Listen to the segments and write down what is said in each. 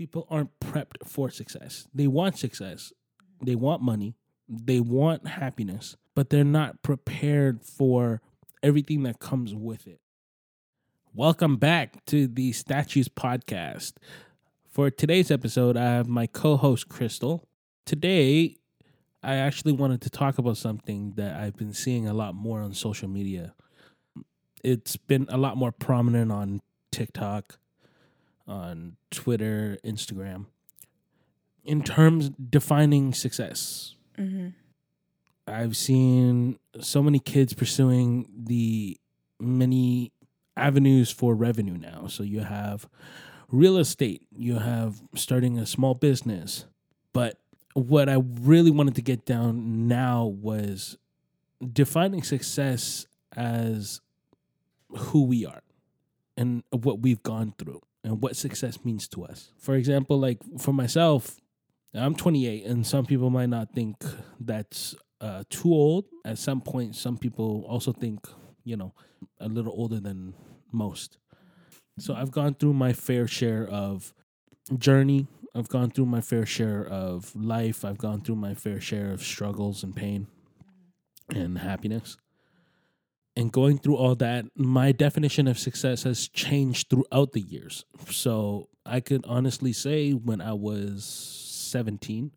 people aren't prepped for success. They want success, they want money, they want happiness, but they're not prepared for everything that comes with it. Welcome back to the Statues Podcast. For today's episode, I have my co host, Crystal. Today, I actually wanted to talk about something that I've been seeing a lot more on social media. It's been a lot more prominent on TikTok, on Twitter, Instagram. In terms defining success, mm-hmm. I've seen so many kids pursuing the many avenues for revenue now. So you have real estate, you have starting a small business. But what I really wanted to get down now was defining success as who we are and what we've gone through and what success means to us. For example, like for myself, I'm 28, and some people might not think that's uh, too old. At some point, some people also think, you know, a little older than most. So I've gone through my fair share of journey. I've gone through my fair share of life. I've gone through my fair share of struggles and pain and happiness. And going through all that, my definition of success has changed throughout the years. So I could honestly say when I was 17,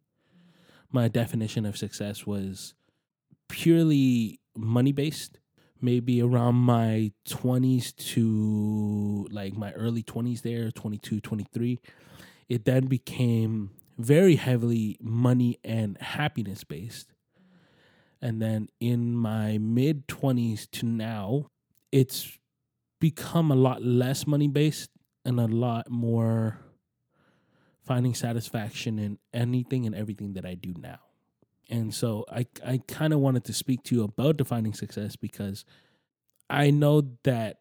my definition of success was purely money based. Maybe around my 20s to like my early 20s there, 22, 23. It then became very heavily money and happiness based. And then in my mid 20s to now, it's become a lot less money based and a lot more finding satisfaction in anything and everything that I do now. And so I I kind of wanted to speak to you about defining success because I know that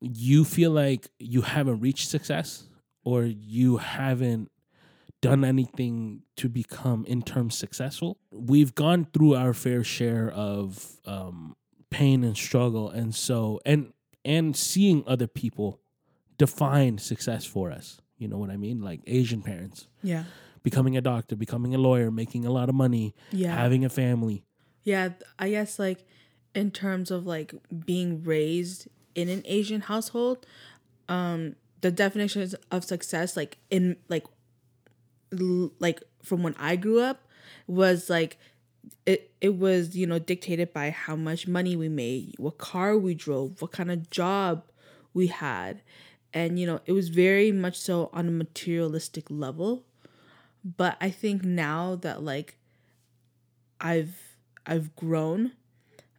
you feel like you haven't reached success or you haven't done anything to become in terms successful. We've gone through our fair share of um, pain and struggle, and so and and seeing other people define success for us. You know what I mean? Like Asian parents Yeah. becoming a doctor, becoming a lawyer, making a lot of money, Yeah. having a family. Yeah. I guess like in terms of like being raised in an Asian household, um, the definitions of success, like in like like from when I grew up, was like it it was you know dictated by how much money we made, what car we drove, what kind of job we had, and you know it was very much so on a materialistic level. But I think now that like I've I've grown,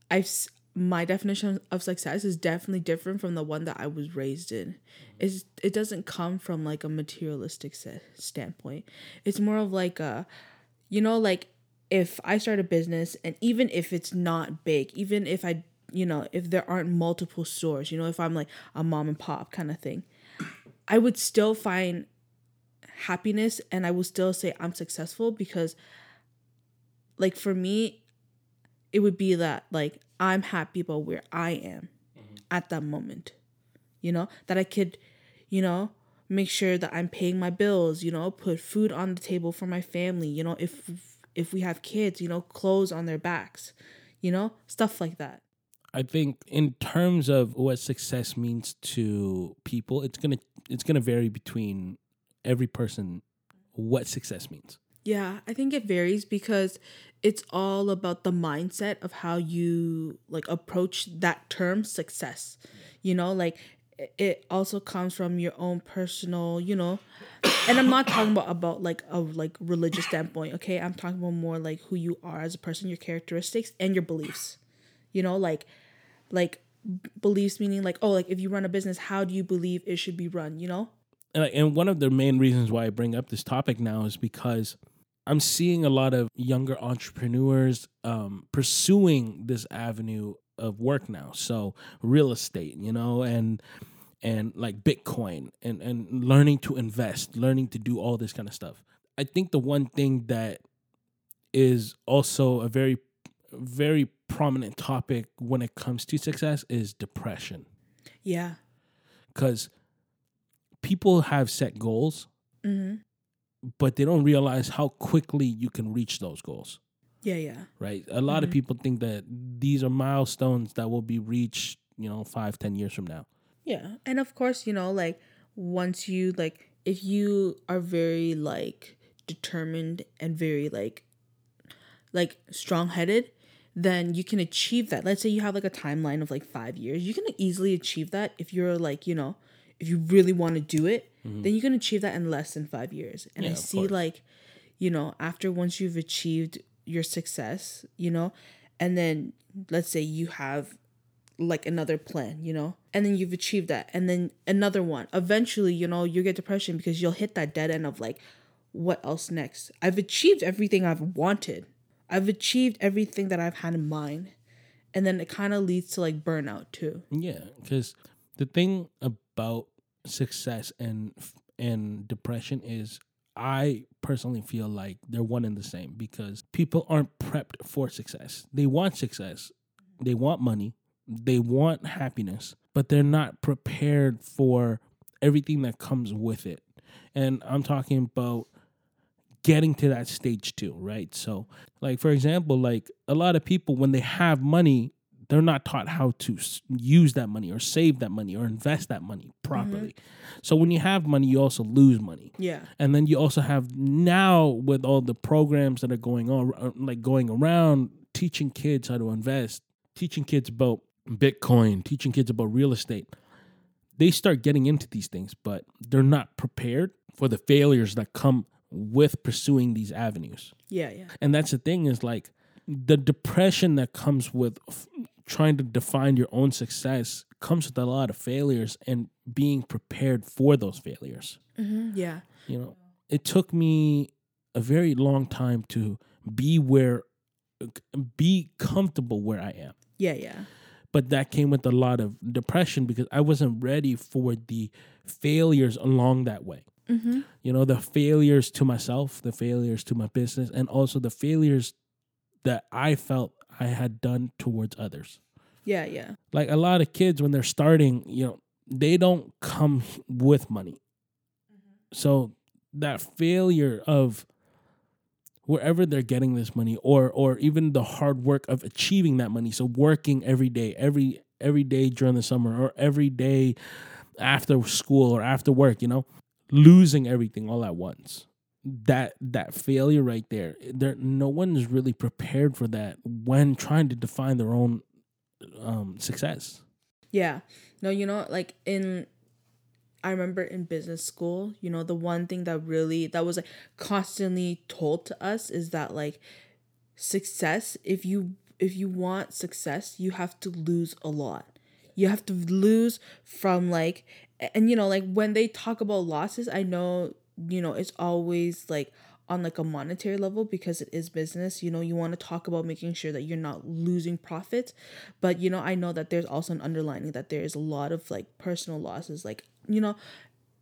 I've my definition of success is definitely different from the one that I was raised in. Is it doesn't come from like a materialistic se- standpoint. It's more of like a, you know, like if I start a business and even if it's not big, even if I, you know, if there aren't multiple stores, you know, if I'm like a mom and pop kind of thing, I would still find happiness and I will still say I'm successful because like for me it would be that like I'm happy about where I am mm-hmm. at that moment. You know, that I could, you know, make sure that I'm paying my bills, you know, put food on the table for my family, you know, if if we have kids, you know, clothes on their backs, you know, stuff like that. I think in terms of what success means to people, it's gonna it's gonna vary between every person what success means. Yeah, I think it varies because it's all about the mindset of how you like approach that term success. You know, like it also comes from your own personal, you know, and I'm not talking about about like a like religious standpoint, okay? I'm talking about more like who you are as a person, your characteristics and your beliefs. You know, like like beliefs meaning like oh, like if you run a business, how do you believe it should be run, you know? And, and one of the main reasons why I bring up this topic now is because I'm seeing a lot of younger entrepreneurs um, pursuing this avenue of work now. So real estate, you know, and and like Bitcoin and and learning to invest, learning to do all this kind of stuff. I think the one thing that is also a very very prominent topic when it comes to success is depression Yeah. because people have set goals Mm-hmm. But they don't realize how quickly you can reach those goals Yeah, yeah. right a lot of mm-hmm. people think that these are milestones that will be reached you know five ten years from now Yeah. And of course, you know, like once you like if you are very like determined and very like like strong-headed, then you can achieve that. Let's say you have like a timeline of like 5 years. You can easily achieve that if you're like, you know, if you really want to do it, Mm-hmm. then you can achieve that in less than 5 years. And I Yeah, of see like you know, after once you've achieved your success, you know, and then let's say you have like another plan, you know, and then you've achieved that, and then another one. Eventually, you know, you get depression because you'll hit that dead end of like, what else next? I've achieved everything I've wanted, I've achieved everything that I've had in mind, and then it kind of leads to like burnout too. Yeah, because the thing about success and and depression is, I personally feel like they're one and the same because people aren't prepped for success. They want success, they want money, they want happiness, but they're not prepared for everything that comes with it. And I'm talking about getting to that stage too, right? So, like for example, like a lot of people when they have money, they're not taught how to use that money or save that money or invest that money properly. So when you have money, you also lose money. Yeah, And then you also have now with all the programs that are going on, uh, like going around, teaching kids how to invest, teaching kids about Bitcoin, teaching kids about real estate. They start getting into these things, but they're not prepared for the failures that come with pursuing these avenues. yeah, yeah, And that's the thing is like the depression that comes with trying to define your own success comes with a lot of failures and being prepared for those failures. Hmm yeah, you know it took me a very long time to be where be comfortable where i am. Yeah, yeah, but that came with a lot of depression because i wasn't ready for the failures along that way. Mm-hmm. you know the failures to myself the failures to my business and also the failures that i felt i had done towards others. Yeah, yeah, like a lot of kids when they're starting you know they don't come with money. Mm-hmm. So that failure of wherever they're getting this money or or even the hard work of achieving that money so working every day every every day during the summer or every day after school or after work you know losing everything all at once that that failure right there there no one is really prepared for that when trying to define their own um success Yeah. No, you know, like in I remember in business school, you know, the one thing that really that was like constantly told to us is that like success, if you if you want success, you have to lose a lot. You have to lose from like and you know, like when they talk about losses, I know, you know, it's always like on like a monetary level because it is business you know you want to talk about making sure that you're not losing profits but you know i know that there's also an underlining that there is a lot of like personal losses like you know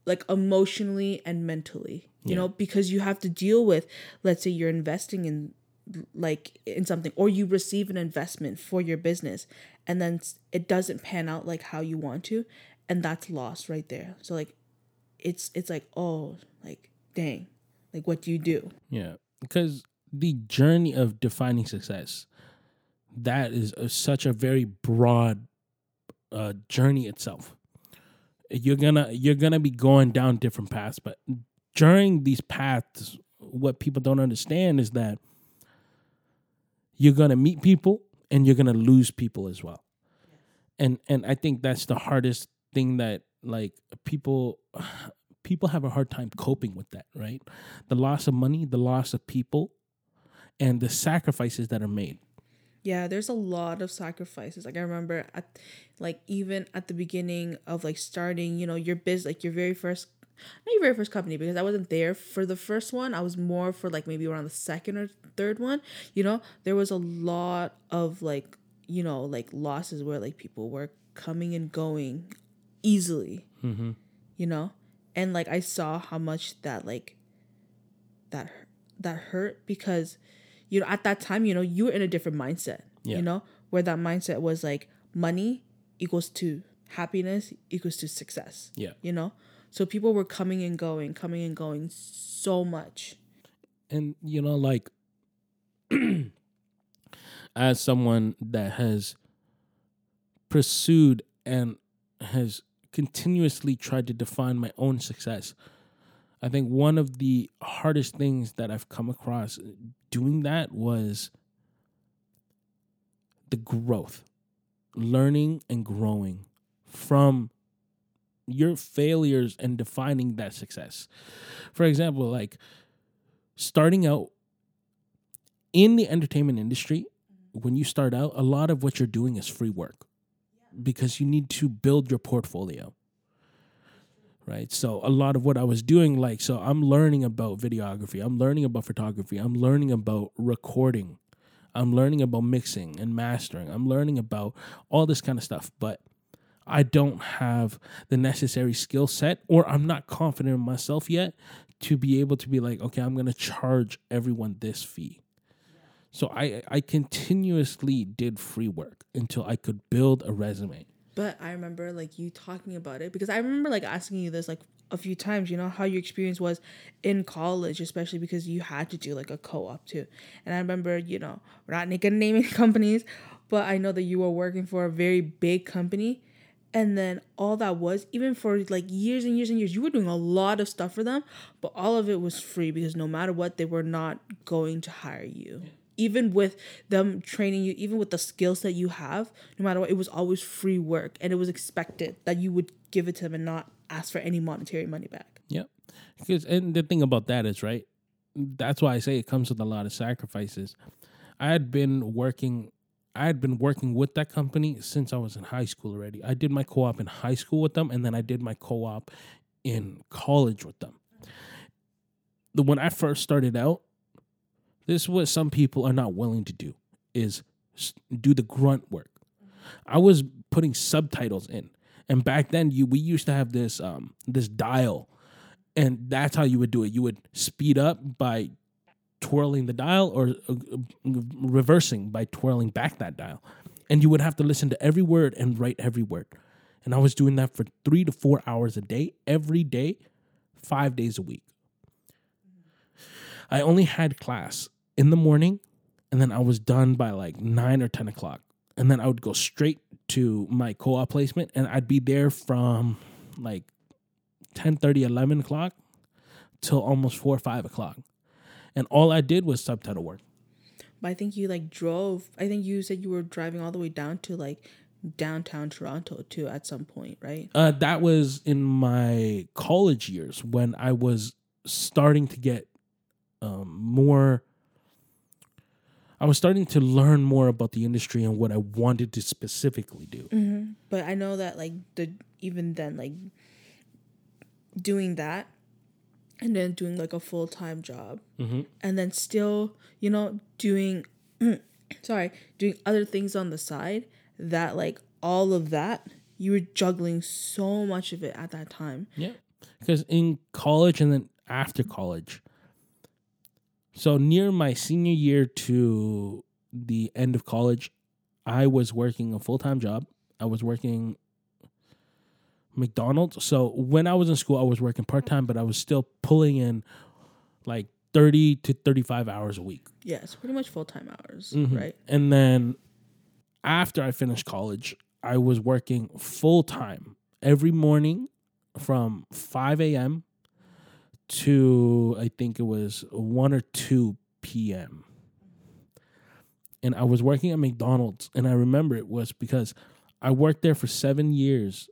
like emotionally and mentally you know because you have to deal with let's say you're investing in like in something or you receive an investment for your business and then it doesn't pan out like how you want to and that's lost right there. So like it's it's like oh like dang like what do you do Yeah, because the journey of defining success, that is a, such a very broad uh, journey itself. You're gonna you're gonna be going down different paths, but during these paths, what people don't understand is that you're gonna meet people and you're gonna lose people as well. And and I think that's the hardest thing that like people people have a hard time coping with that, right? The loss of money, the loss of people, and the sacrifices that are made. Yeah, there's a lot of sacrifices. Like I remember at like even at the beginning of like starting, you know, your biz like your very first not your very first company because I wasn't there for the first one. I was more for like maybe around the second or third one. You know, there was a lot of like, you know, like losses where like people were coming and going easily. Mm-hmm. You know? And like I saw how much that like that that hurt because you know at that time you know you were in a different mindset Yeah. you know where that mindset was like money equals to happiness equals to success Yeah. you know So people were coming and going, coming and going so much. and you know like as someone that has pursued and has continuously tried to define my own success. I think one of the hardest things that i've come across doing that was the growth learning and growing from your failures and defining that success. For example like starting out in the entertainment industry, when you start out, a lot of what you're doing is free work because you need to build your portfolio. Right. So, a lot of what I was doing, like, so I'm learning about videography, I'm learning about photography, I'm learning about recording, I'm learning about mixing and mastering, I'm learning about all this kind of stuff. But I don't have the necessary skill set, or I'm not confident in myself yet to be able to be like, okay, I'm going to charge everyone this fee. So I I continuously did free work until I could build a resume. But I remember like you talking about it because I remember like asking you this like a few times, you know, how your experience was in college, especially because you had to do like a co op too. And I remember, you know, we're not gonna name any companies, but I know that you were working for a very big company. And then all that was, even for like years and years and years, you were doing a lot of stuff for them, but all of it was free because no matter what, they were not going to hire you. Even with them training you, even with the skills that you have, no matter what, it was always free work. And it was expected that you would give it to them and not ask for any monetary money back. Yep. Because and the thing about that is right. That's why I say it comes with a lot of sacrifices. I had been working. I had been working with that company since I was in high school already. I did my co-op in high school with them, and then I did my co-op in college with them. The when I first started out, this is what some people are not willing to do: is do the grunt work. I was putting subtitles in, and back then you we used to have this um this dial, and that's how you would do it. You would speed up by twirling the dial or uh, uh, reversing by twirling back that dial, and you would have to listen to every word and write every word. And I was doing that for three to four hours a day, every day, five days a week. I only had class in the morning, and then I was done by like nine or ten o'clock. And then I would go straight to my co-op placement, and I'd be there from like 10 11 o'clock till almost four or five o'clock. And all I did was subtitle work. But I think you like drove, I think you said you were driving all the way down to like downtown Toronto too at some point, right? Uh, that was in my college years when I was starting to get um, more. I was starting to learn more about the industry and what I wanted to specifically do. Mm-hmm. But I know that like the even then like doing that and then doing like a full time job mm-hmm. and then still you know doing sorry doing other things on the side that like all of that you were juggling so much of it at that time. Yeah. Because in college and then after college, so near my senior year to the end of college, I was working a full time job. I was working McDonald's. So when I was in school, I was working part time, but I was still pulling in like 30 to 35 hours a week. Yeah, it's pretty much full time hours, Mm-hmm. right? And then after I finished college, I was working full time every morning from 5 a.m. to I think it was 1 or 2 p.m. And I was working at McDonald's. And I remember it was because I worked there for seven years.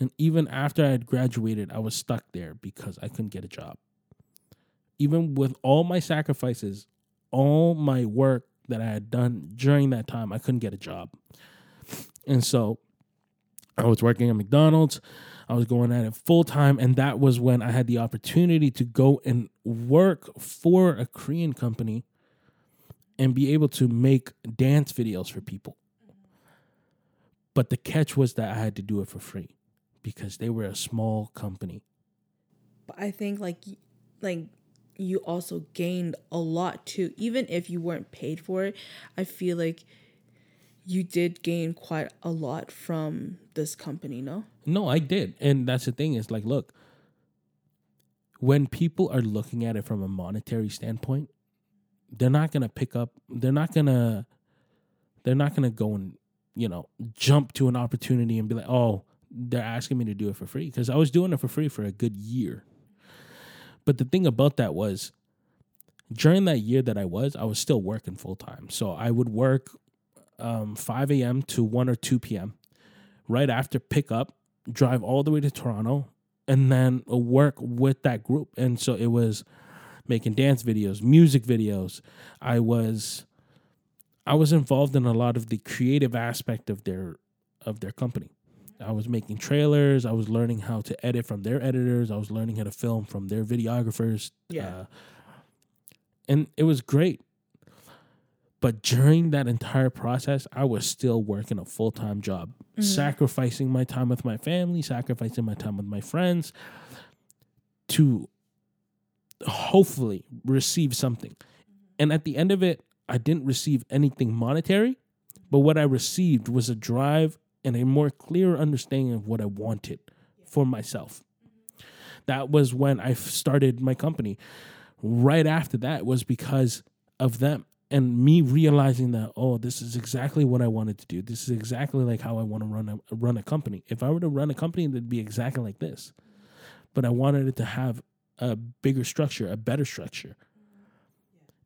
And even after I had graduated, I was stuck there because I couldn't get a job. Even with all my sacrifices, all my work that I had done during that time, I couldn't get a job. And so I was working at McDonald's. I was going at it full time. And that was when I had the opportunity to go and work for a Korean company and be able to make dance videos for people. But the catch was that I had to do it for free because they were a small company. But I think like like you also gained a lot too. Even if you weren't paid for it, I feel like you did gain quite a lot from this company, no? No, I did. And that's the thing is like, look, when people are looking at it from a monetary standpoint, they're not gonna pick up they're not gonna they're not gonna go and, you know, jump to an opportunity and be like, oh, they're asking me to do it for free. Because I was doing it for free for a good year. But the thing about that was during that year that I was, I was still working full time. So I would work um, 5 a.m. to 1 or 2 p.m. Right after pick up, drive all the way to Toronto, and then work with that group. And so it was making dance videos, music videos. I was I was involved in a lot of the creative aspect of their of their company. I was making trailers. I was learning how to edit from their editors. I was learning how to film from their videographers. Yeah. Uh, and it was great. But during that entire process, I was still working a full time job, mm-hmm. sacrificing my time with my family, sacrificing my time with my friends to hopefully receive something. Mm-hmm. And at the end of it, I didn't receive anything monetary, but what I received was a drive and a more clear understanding of what I wanted for myself. That was when I started my company. Right after that was because of them and me realizing that oh this is exactly what I wanted to do. This is exactly like how I want to run a run a company. If I were to run a company it'd be exactly like this. But I wanted it to have a bigger structure, a better structure.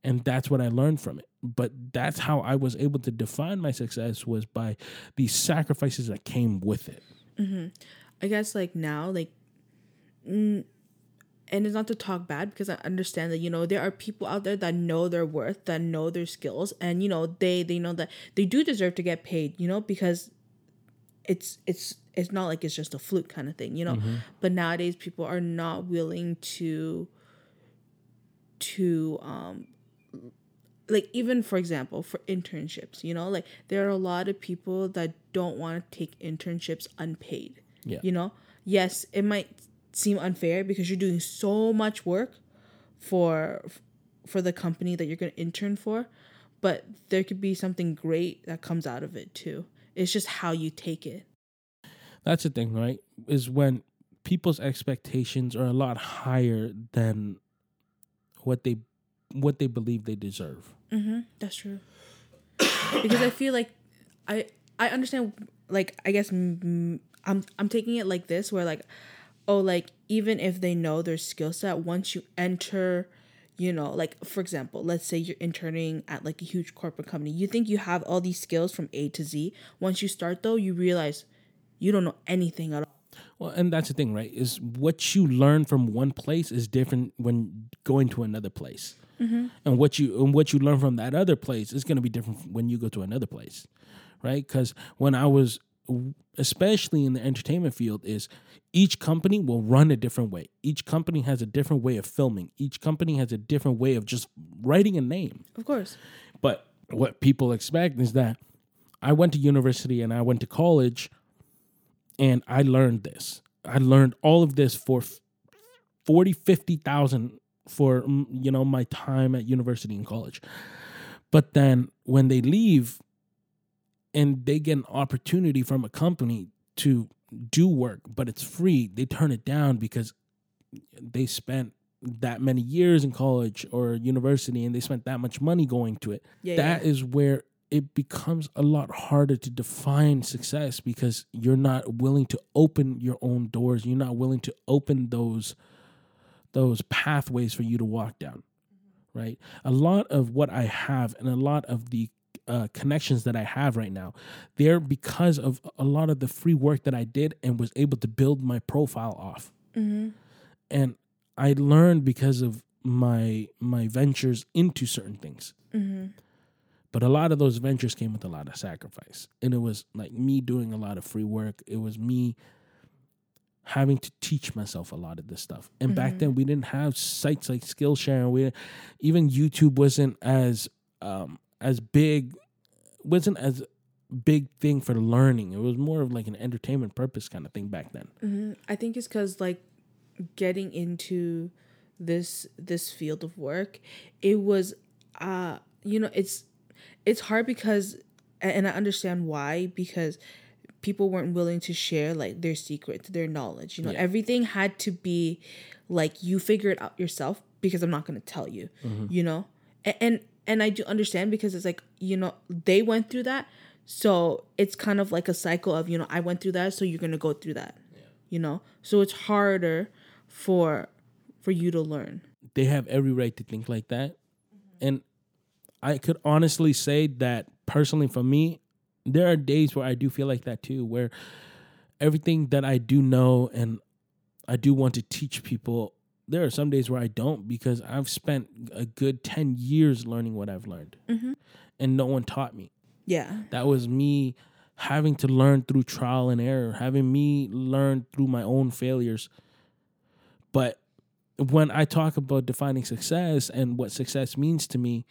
And that's what I learned from it. But that's how I was able to define my success was by the sacrifices that came with it. I guess like now, like, mm, and it's not to talk bad because I understand that you know there are people out there that know their worth, that know their skills, and you know they they know that they do deserve to get paid. You know because it's it's it's not like it's just a fluke kind of thing. You know, but nowadays people are not willing to to um like even for example for internships you know like there are a lot of people that don't want to take internships unpaid Yeah. you know yes it might seem unfair because you're doing so much work for for the company that you're going to intern for but there could be something great that comes out of it too it's just how you take it That's the thing, right? Is when people's expectations are a lot higher than what they what they believe they deserve. mm-hmm That's true. because I feel like I I understand like I guess I'm I'm taking it like this where like oh like even if they know their skill set once you enter you know like for example let's say you're interning at like a huge corporate company you think you have all these skills from A to Z once you start though you realize you don't know anything at all Well, and that's the thing, right? Is what you learn from one place is different when going to another place, mm-hmm. and what you and what you learn from that other place is going to be different when you go to another place, right? Because when I was, especially in the entertainment field, is each company will run a different way. Each company has a different way of filming. Each company has a different way of just writing a name. of course But what people expect is that I went to university and I went to college and I learned this. I learned all of this for f- 40, 50,000 for, mm, you know, my time at university and college. But then when they leave and they get an opportunity from a company to do work, but it's free, they turn it down because they spent that many years in college or university and they spent that much money going to it. Yeah, That is where it becomes a lot harder to define success because you're not willing to open your own doors. You're not willing to open those those pathways for you to walk down. Mm-hmm. Right? A lot of what I have and a lot of the uh, connections that I have right now, they're because of a lot of the free work that I did and was able to build my profile off. And I learned because of my my ventures into certain things. But a lot of those ventures came with a lot of sacrifice. And it was like me doing a lot of free work. It was me having to teach myself a lot of this stuff. And back then we didn't have sites like Skillshare. We even YouTube wasn't as um as big wasn't as big thing for learning. It was more of like an entertainment purpose kind of thing back then. I think it's because like getting into this this field of work, it was uh you know it's it's hard because and I understand why because people weren't willing to share like their secrets, their knowledge. You know, Yeah. everything had to be like you figure it out yourself because I'm not going to tell you. You know, and, and and I do understand because it's like you know they went through that, so it's kind of like a cycle of you know I went through that, so you're gonna go through that. You know, so it's harder for for you to learn. they have every right to think like that. And I could honestly say that personally for me, there are days where I do feel like that too, where everything that I do know and I do want to teach people, there are some days where I don't because I've spent a good 10 years learning what I've learned mm-hmm. and no one taught me. Yeah. That was me having to learn through trial and error, having me learn through my own failures. But when I talk about defining success and what success means to me,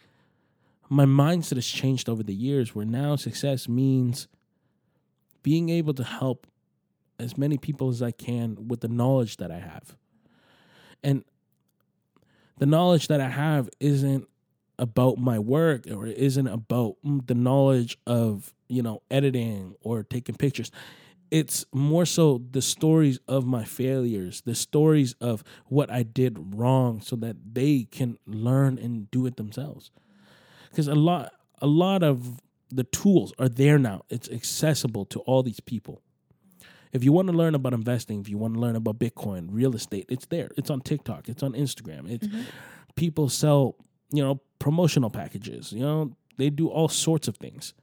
my mindset has changed over the years where now success means being able to help as many people as I can with the knowledge that I have. And the knowledge that I have isn't about my work or it isn't about mm, the knowledge of, you know, editing or taking pictures. It's more so the stories of my failures, the stories of what I did wrong so that they can learn and do it themselves. Cuz a lot a lot of the tools are there now. It's accessible to all these people. If you want to learn about investing, if you want to learn about Bitcoin, real estate, it's there. It's on TikTok, it's on Instagram. It's mm-hmm. people sell, you know, promotional packages. You know, they do all sorts of things.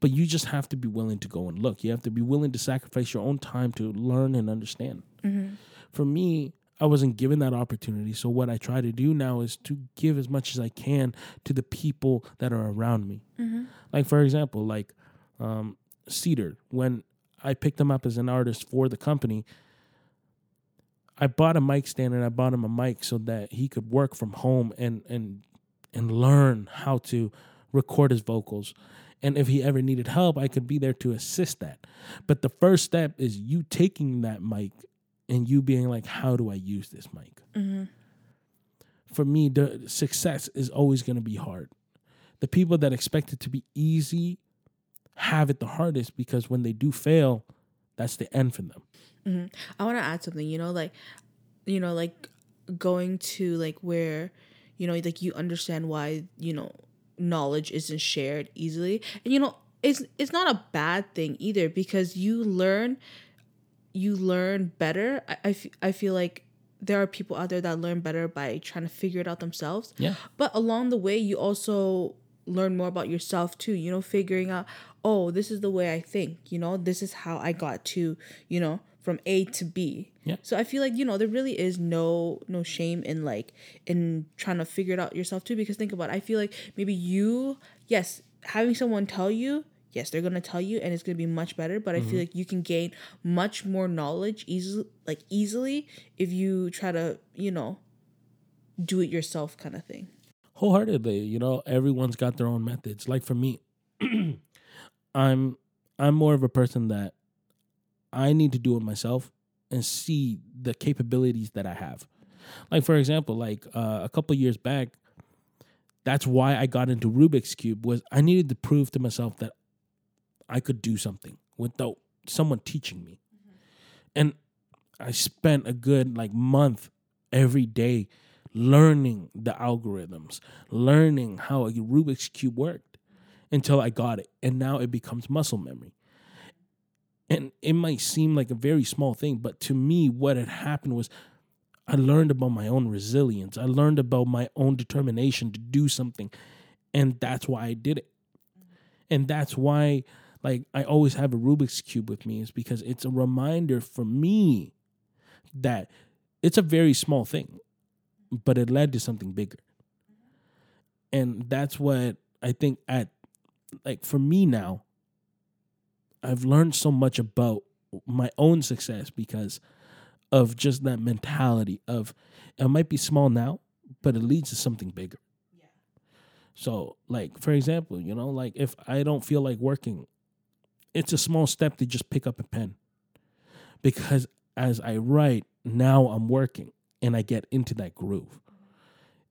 But you just have to be willing to go and look. You have to be willing to sacrifice your own time to learn and understand. Mm-hmm. For me, I wasn't given that opportunity. So what I try to do now is to give as much as I can to the people that are around me. Mm-hmm. Like for example, like um, Cedar, when I picked him up as an artist for the company, I bought a mic stand and I bought him a mic so that he could work from home and and and learn how to record his vocals. And if he ever needed help, I could be there to assist that. But the first step is you taking that mic and you being like, how do I use this mic? Mm-hmm. For me, the success is always going to be hard. The people that expect it to be easy have it the hardest because when they do fail, that's the end for them. Mm-hmm. I want to add something, you know, like, you know, like going to like where, you know, like you understand why, you know, knowledge isn't shared easily. And, you know, it's, it's not a bad thing either because you learn, you learn better. I, I, f- I feel like there are people out there that learn better by trying to figure it out themselves. Yeah. But along the way, you also learn more about yourself too, you know, figuring out, oh, this is the way I think, you know, this is how I got to, you know, from A to B. Yeah. So I feel like, you know, there really is no no shame in like in trying to figure it out yourself too because think about it, I feel like maybe you, yes, having someone tell you, yes, they're going to tell you and it's going to be much better, but I feel mm-hmm. like you can gain much more knowledge easily like easily if you try to, you know, do it yourself kind of thing. wholeheartedly you know everyone's got their own methods like for me i'm i'm more of a person that i need to do it myself and see the capabilities that i have. Like for example like uh, a couple years back that's why i got into rubik's cube was i needed to prove to myself that i could do something without someone teaching me. And i spent a good like month every day learning the algorithms, learning how a Rubik's Cube worked until I got it. And now it becomes muscle memory. And it might seem like a very small thing, but to me, what had happened was I learned about my own resilience. I learned about my own determination to do something. And that's why I did it. And that's why, like, I always have a Rubik's Cube with me, is because it's a reminder for me that it's a very small thing but it led to something bigger. And that's what I think at like for me now I've learned so much about my own success because of just that mentality of it might be small now, but it leads to something bigger. Yeah. So, like for example, you know, like if I don't feel like working, it's a small step to just pick up a pen. Because as I write, now I'm working and I get into that groove.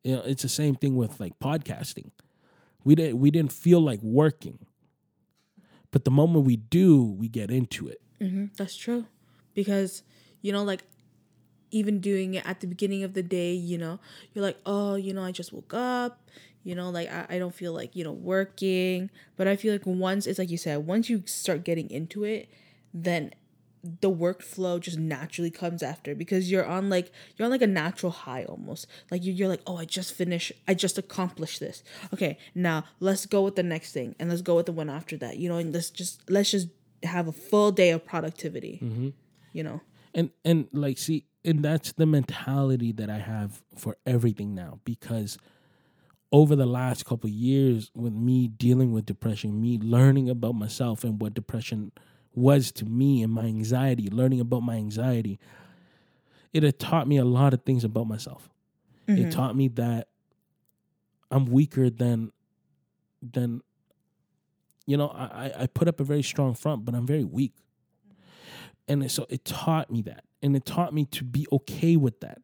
You know, it's the same thing with like podcasting. We didn't we didn't feel like working, But the moment we do, we get into it. hmm That's true. Because, you know, like even doing it at the beginning of the day, you know, you're like, oh, you know, I just woke up, you know, like I, I don't feel like, you know, working. But I feel like once it's like you said, once you start getting into it, then the workflow just naturally comes after because you're on like you're on like a natural high almost. Like you, you're like oh i just finished i just accomplished this. Okay now let's go with the next thing and let's go with the one after that you know and let's just let's just have a full day of productivity mm-hmm. you know? And and like see and that's the mentality that i have for everything now because over the last couple of years with me dealing with depression me learning about myself and what depression was to me and my anxiety learning about my anxiety it had taught me a lot of things about myself. It mm-hmm. taught me that i'm weaker than than you know I, I- I put up a very strong front but i'm very weak. And so it taught me that. And it taught me to be okay with that.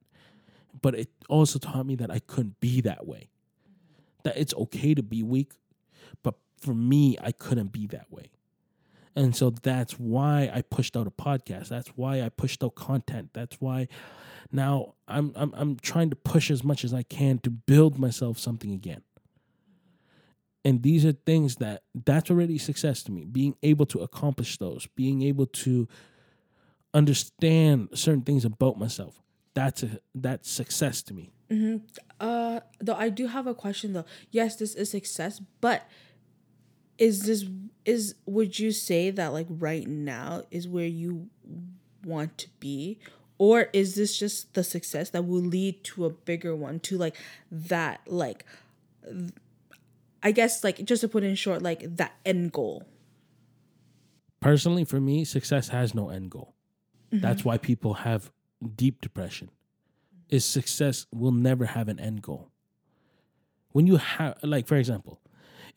But it also taught me that i couldn't be that way. That it's okay to be weak but for me i couldn't be that way and so that's why i pushed out a podcast. That's why i pushed out content. That's why now i'm i'm, I'm trying to push as much as i can to build myself something again. And these are things that that's already success to me being able to accomplish those being able to understand certain things about myself. That's a that's success to me. Uh, though I do have a question though. Yes, this is success, but is this is would you say that like right now is where you want to be, or is this just the success that will lead to a bigger one, to like that like, I guess like just to put in short like that end goal. personally for me success has no end goal. Mm-hmm. That's why people have deep depression. Is success will never have an end goal. When you have like for example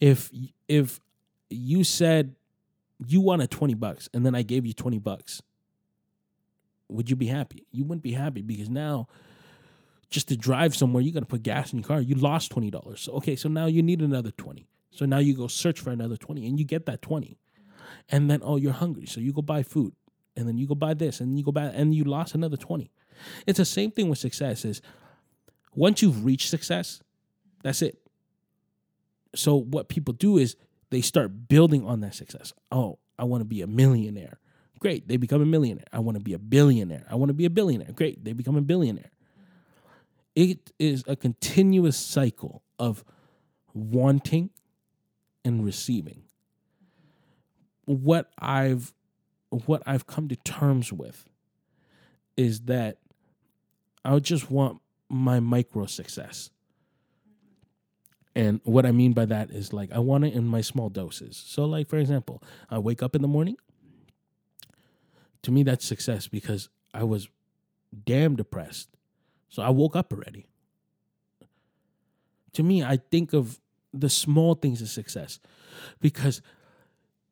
if if you said you wanted 20 bucks and then i gave you 20 bucks. Would you be happy? You wouldn't be happy because now just to drive somewhere you got to put gas in your car. You lost $20 so okay so now you need another 20 so now you go search for another 20 and you get that 20 and then oh you're hungry so you go buy food and then you go buy this and you go buy and you lost another 20 it's the same thing with success is once you've reached success that's it. So what people do is they start building on that success. Oh i want to be a millionaire. Great they become a millionaire. I want to be a billionaire. I want to be a billionaire. Great they become a billionaire. It is a continuous cycle of wanting and receiving. What i've what i've come to terms with is that i just want my micro success and what i mean by that is like i want it in my small doses. So like for example i wake up in the morning. To me that's success because i was damn depressed. So i woke up already. To me i think of the small things as success because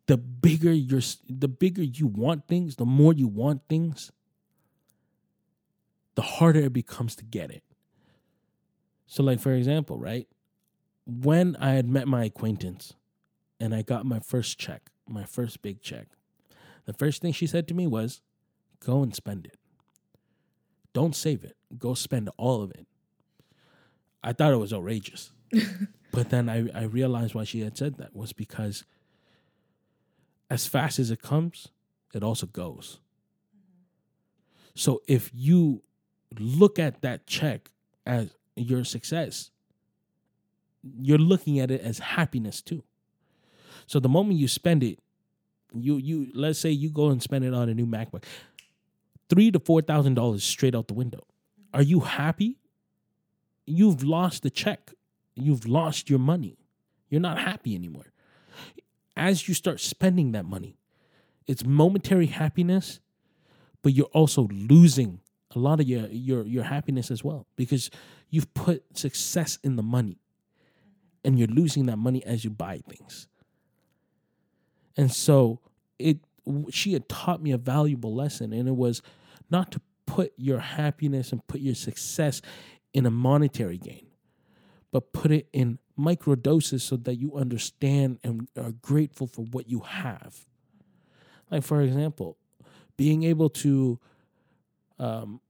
the bigger you're the bigger you want things the more you want things the harder it becomes to get it. So like for example right when i had met my acquaintance and i got my first check my first big check the first thing she said to me was go and spend it. Don't save it. Go spend all of it. I thought it was outrageous. But then I, I realized why she had said that was because as fast as it comes, it also goes. Mm-hmm. So if you look at that check as your success, you're looking at it as happiness too. So the moment you spend it, you you let's say you go and spend it on a new MacBook, three to four thousand dollars straight out the window. Are you happy? You've lost the check. You've lost your money. You're not happy anymore. As you start spending that money, it's momentary happiness, but you're also losing a lot of your your your happiness as well because you've put success in the money and you're losing that money as you buy things. And so it she had taught me a valuable lesson and it was not to put your happiness and put your success in a monetary gain, but put it in micro doses so that you understand and are grateful for what you have. Like for example, being able to um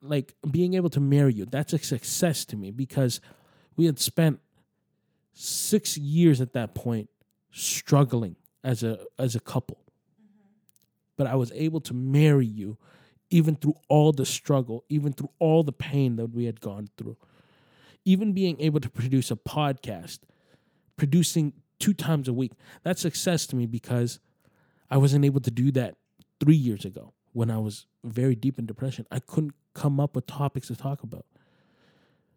like being able to marry you, that's a success to me because we had spent 6 years at that point struggling as a as a couple. Mm-hmm. But I was able to marry you even through all the struggle, even through all the pain that we had gone through. Even being able to produce a podcast, producing two times a week, that's success to me because I wasn't able to do that three years ago when I was very deep in depression. I couldn't come up with topics to talk about.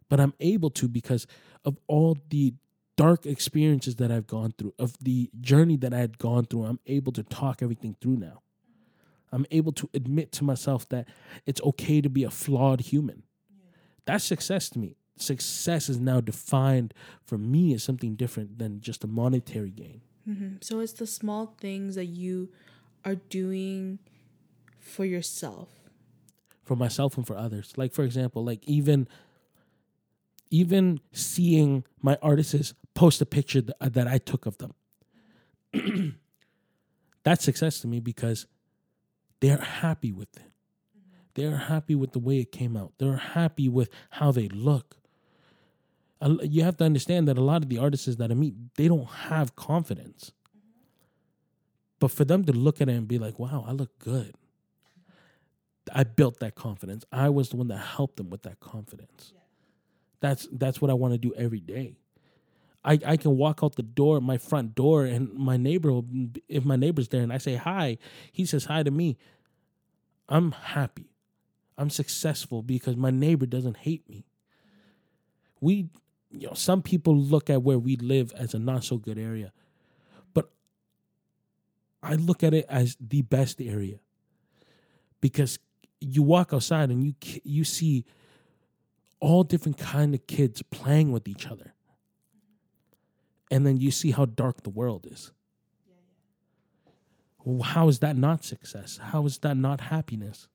But I'm able to because of all the dark experiences that I've gone through, of the journey that I had gone through. I'm able to talk everything through now. I'm able to admit to myself that it's okay to be a flawed human. That's success to me. Success is now defined for me as something different than just a monetary gain. Mm-hmm. So it's the small things that you are doing for yourself. For myself and for others. Like for example, like even even seeing my artists post a picture that, uh, that I took of them. That's success to me because they're happy with it. They're happy with the way it came out. They're happy with how they look. You have to understand that a lot of the artists that I meet, they don't have confidence. But for them to look at it and be like, wow, I look good. I built that confidence. I was the one that helped them with that confidence. That's that's what I want to do every day. I, I can walk out the door, my front door, and my neighbor, will, if my neighbor's there and I say hi, he says hi to me. I'm happy. I'm successful because my neighbor doesn't hate me. We, you know, some people look at where we live as a not so good area, but I look at it as the best area because you walk outside and you you see all different kind of kids playing with each other and then you see how dark the world is. How is that not success? How is that not happiness?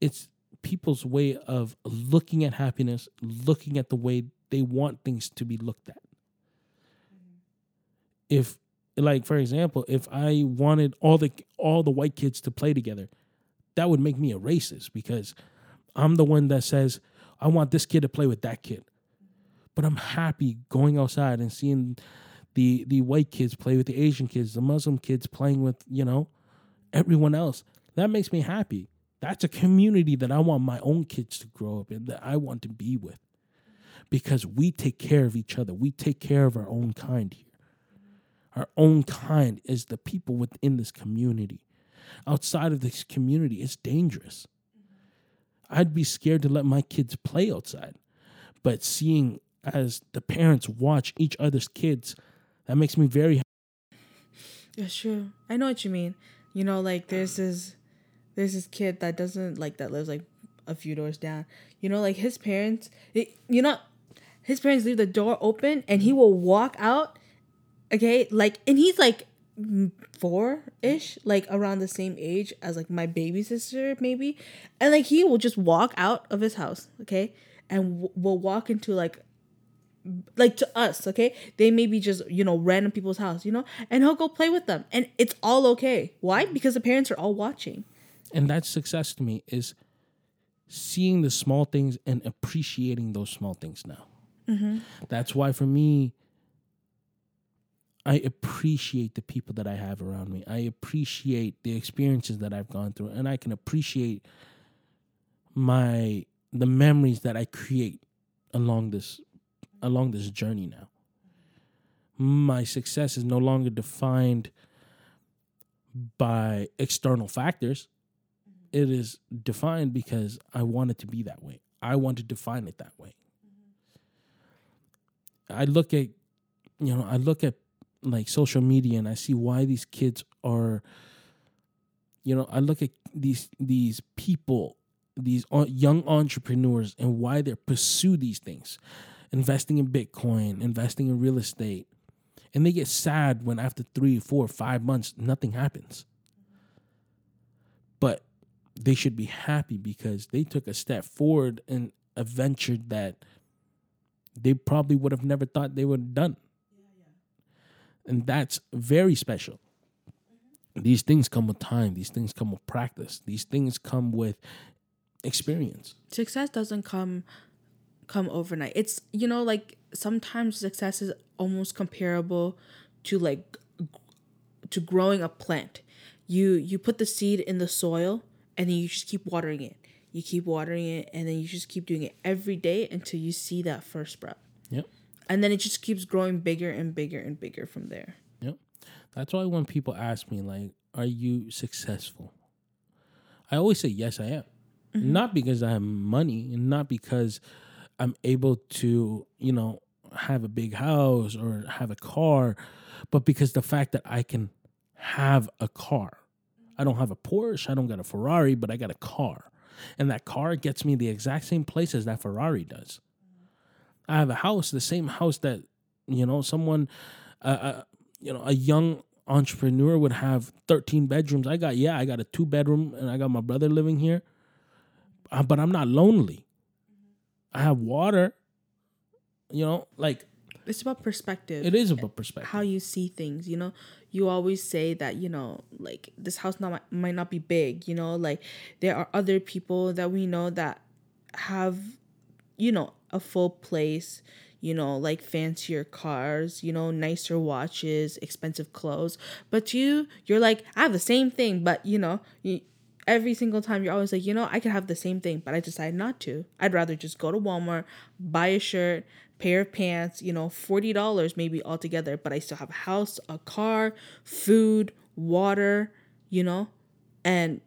It's people's way of looking at happiness, looking at the way they want things to be looked at. If like for example, if I wanted all the all the white kids to play together, that would make me a racist because I'm the one that says I want this kid to play with that kid but I'm happy going outside and seeing the the white kids play with the Asian kids, the Muslim kids playing with, you know, everyone else. That makes me happy. That's a community that I want my own kids to grow up in, that I want to be with. Because we take care of each other. We take care of our own kind here. Our own kind is the people within this community. Outside of this community, it's dangerous. I'd be scared to let my kids play outside. But seeing as the parents watch each other's kids, that makes me very happy. That's true. I know what you mean. You know, like there's this there's this kid that doesn't like that lives like a few doors down. You know, like his parents, it, you know, his parents leave the door open and he will walk out. Okay, like and he's like four ish, like around the same age as like my baby sister maybe, and like he will just walk out of his house. Okay, and w- will walk into like like to us, okay? They may be just, you know, random people's house, you know? And he'll go play with them. And it's all okay. Why? Because the parents are all watching. And that's success to me is seeing the small things and appreciating those small things now. Mm-hmm. That's why for me, I appreciate the people that I have around me. I appreciate the experiences that I've gone through, and I can appreciate my the memories that I create along this along this journey now. My success is no longer defined by external factors. It is defined because I want it to be that way. I want to define it that way. Mm-hmm. I look at, you know, I look at like social media and I see why these kids are, you know, I look at these these people, these uh, young entrepreneurs, and why they pursue these things investing in Bitcoin, investing in real estate. And they get sad when after three, four, five months, nothing happens. But they should be happy because they took a step forward in a venture that they probably would have never thought they would have done. And that's very special. These things come with time, these things come with practice, these things come with experience. success doesn't come come overnight. It's you know like sometimes success is almost comparable to like to growing a plant. You you put the seed in the soil and then you just keep watering it. You keep watering it and then you just keep doing it every day until you see that first sprout. Yep. And then it just keeps growing bigger and bigger and bigger from there. Yep. That's why when people ask me, like, are you successful? I always say, yes, I am. Mm-hmm. Not because I have money and not because I'm able to, you know, have a big house or have a car, but because the fact that I can have a car. I don't have a Porsche, I don't got a Ferrari, but I got a car. And that car gets me the exact same place as that Ferrari does. I have a house, the same house that, you know, someone, uh, uh, you know, a young entrepreneur would have 13 bedrooms. I got, yeah, I got a two bedroom and I got my brother living here, uh, but I'm not lonely. I have water, you know, like It's about perspective. it is about perspective. how you see things you know you always say that you know like this house not might not be big you know like there are other people that we know that have you know a full place you know like fancier cars you know nicer watches expensive clothes. But you you're like i have the same thing but you know you, every single time you're always like you know i could have the same thing but i decide not to. I'd rather just go to walmart buy a shirt pair of pants you know $40 maybe altogether but i still have a house a car food water you know and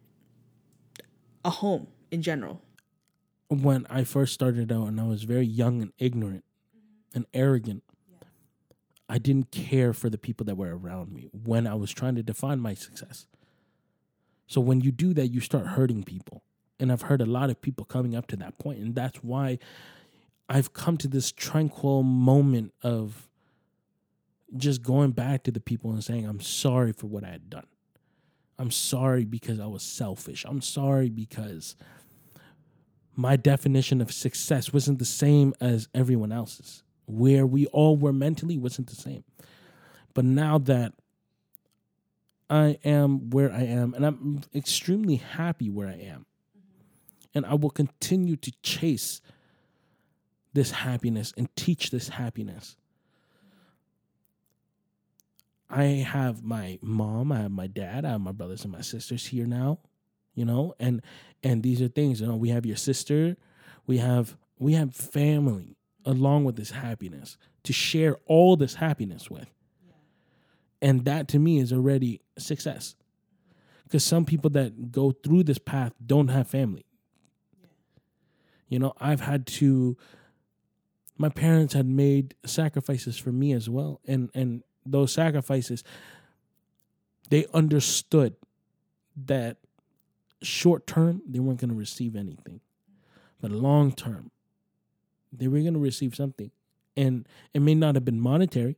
a home in general when I first started out and I was very young and ignorant mm-hmm. and arrogant, I didn't care for the people that were around me when I was trying to define my success. So when you do that, you start hurting people. And I've heard a lot of people coming up to that point, And that's why I've come to this tranquil moment of just going back to the people and saying, I'm sorry for what I had done. I'm sorry because I was selfish. I'm sorry because my definition of success wasn't the same as everyone else's. Where we all were mentally wasn't the same. But now that I am where I am, and I'm extremely happy where I am, and I will continue to chase this happiness and teach this happiness. I have my mom, I have my dad, I have my brothers and my sisters here now, you know, and and these are things, you know, we have your sister, we have we have family along with this happiness to share all this happiness with. And that to me is already success. Because some people that go through this path don't have family. You know, I've had to my parents had made sacrifices for me as well. And and those sacrifices, they understood that short term they weren't going to receive anything. But long term, they were going to receive something. And it may not have been monetary,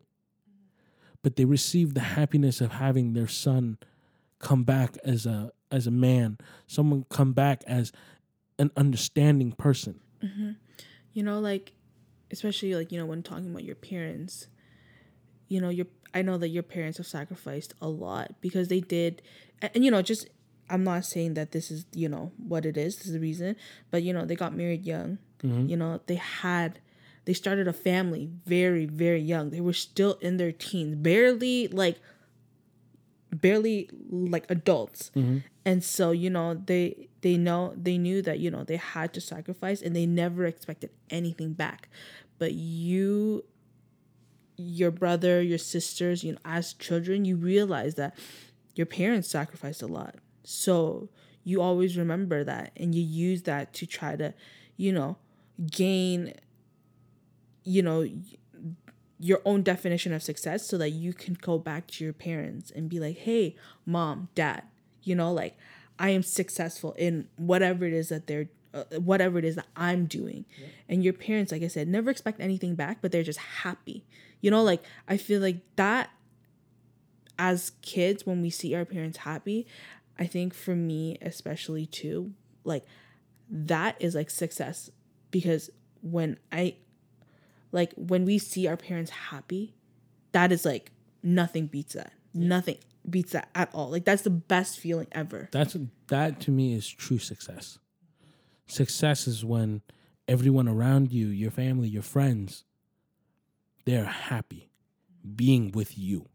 but they received the happiness of having their son come back as a as a man, someone come back as an understanding person. Mm-hmm. you know like especially like you know when talking about your parents you know your i know that your parents have sacrificed a lot because they did and, and, you know just i'm not saying that this is you know what it is this is the reason but you know they got married young. Mm-hmm. You know they had they started a family very very young. They were still in their teens barely like barely like adults. Mm-hmm. And so you know they they know they knew that you know they had to sacrifice and they never expected anything back. But you your brother your sisters you know as children you realize that your parents sacrificed a lot so you always remember that and you use that to try to you know gain you know your own definition of success so that you can go back to your parents and be like, hey, mom, dad, you know, like I am successful in whatever it is that they're, uh, whatever it is that I'm doing. And your parents, like I said, never expect anything back, but they're just happy. You know, like I feel like that as kids, when we see our parents happy, I think for me, especially too, like that is like success because when I, like when we see our parents happy, that is like nothing beats that. Nothing beats that at all. Like that's the best feeling ever. That's that to me is true success. Success is when everyone around you, your family, your friends, they're happy being with you.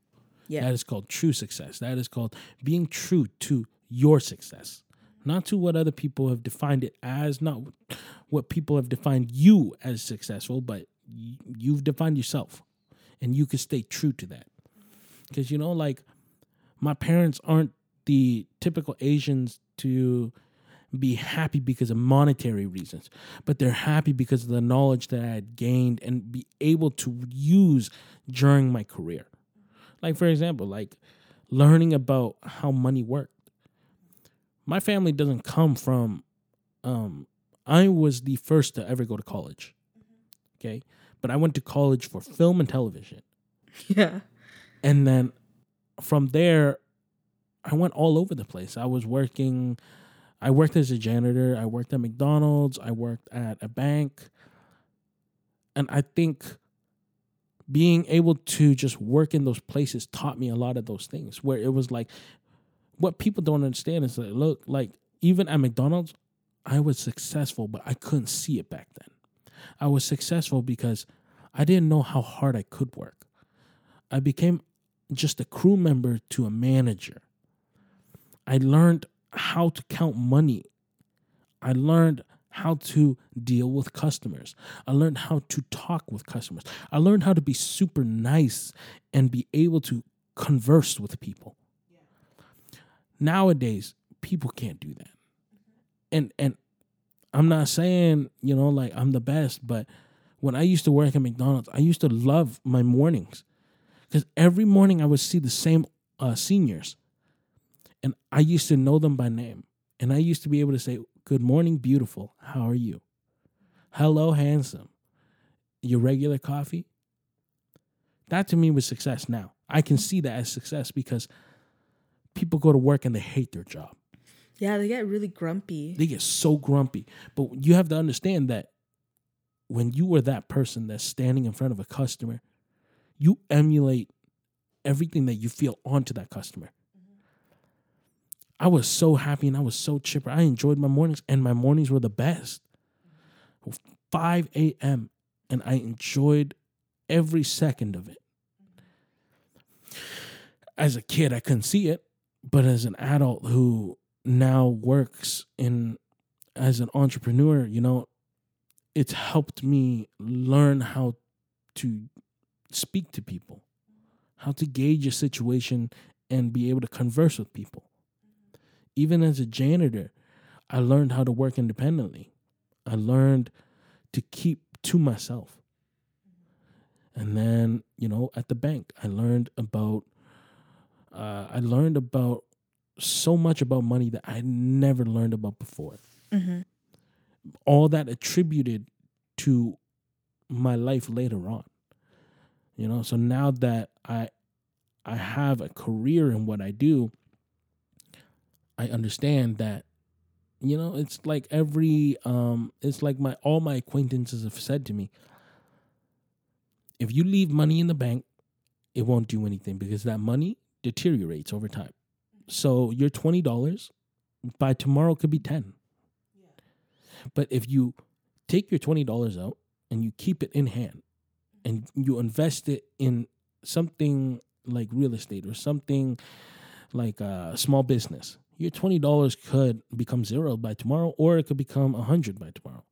Yeah. That is called true success. That is called being true to your success, not to what other people have defined it as, not what people have defined you as successful, but you've defined yourself and you can stay true to that. Because, you know, like my parents aren't the typical Asians to be happy because of monetary reasons, but they're happy because of the knowledge that I had gained and be able to use during my career. Like for example, like learning about how money worked. My family doesn't come from um I was the first to ever go to college. Okay? But I went to college for film and television. Yeah. And then from there I went all over the place. I was working I worked as a janitor, I worked at McDonald's, I worked at a bank. And I think being able to just work in those places taught me a lot of those things where it was like what people don't understand is that look like even at McDonald's I was successful but I couldn't see it back then. I was successful because I didn't know how hard I could work. I became just a crew member to a manager. I learned how to count money. I learned how to deal with customers. I learned how to talk with customers. I learned how to be super nice and be able to converse with people. Nowadays, people can't do that. And and I'm not saying, you know, like I'm the best, but when I used to work at McDonald's, I used to love my mornings because every morning I would see the same uh, seniors, and I used to know them by name, and I used to be able to say, "Good morning, beautiful. How are you? Hello, handsome. Your regular coffee." That to me was success. Now I can see that as success because people go to work and they hate their job. Yeah, they get really grumpy. They get so grumpy. But you have to understand that when you are that person that's standing in front of a customer, you emulate everything that you feel onto that customer. I was so happy and I was so chipper. I enjoyed my mornings, and my mornings were the best. 5 a.m., and I enjoyed every second of it. As a kid, I couldn't see it, but as an adult who now works in as an entrepreneur, you know, it's helped me learn how to speak to people, how to gauge a situation and be able to converse with people. Even as a janitor, I learned how to work independently. I learned to keep to myself. And then, you know, at the bank, I learned about uh, I learned about so much about money that I never learned about before. Mm-hmm. All that attributed to my life later on. You know, so now that I I have a career in what I do, I understand that you know, it's like every um it's like my all my acquaintances have said to me, if you leave money in the bank, it won't do anything because that money deteriorates over time. So your twenty dollars by tomorrow could be ten. But if you take your twenty dollars out and you keep it in hand and you invest it in something like real estate or something like a small business, your twenty dollars could become zero by tomorrow, or it could become a hundred by tomorrow.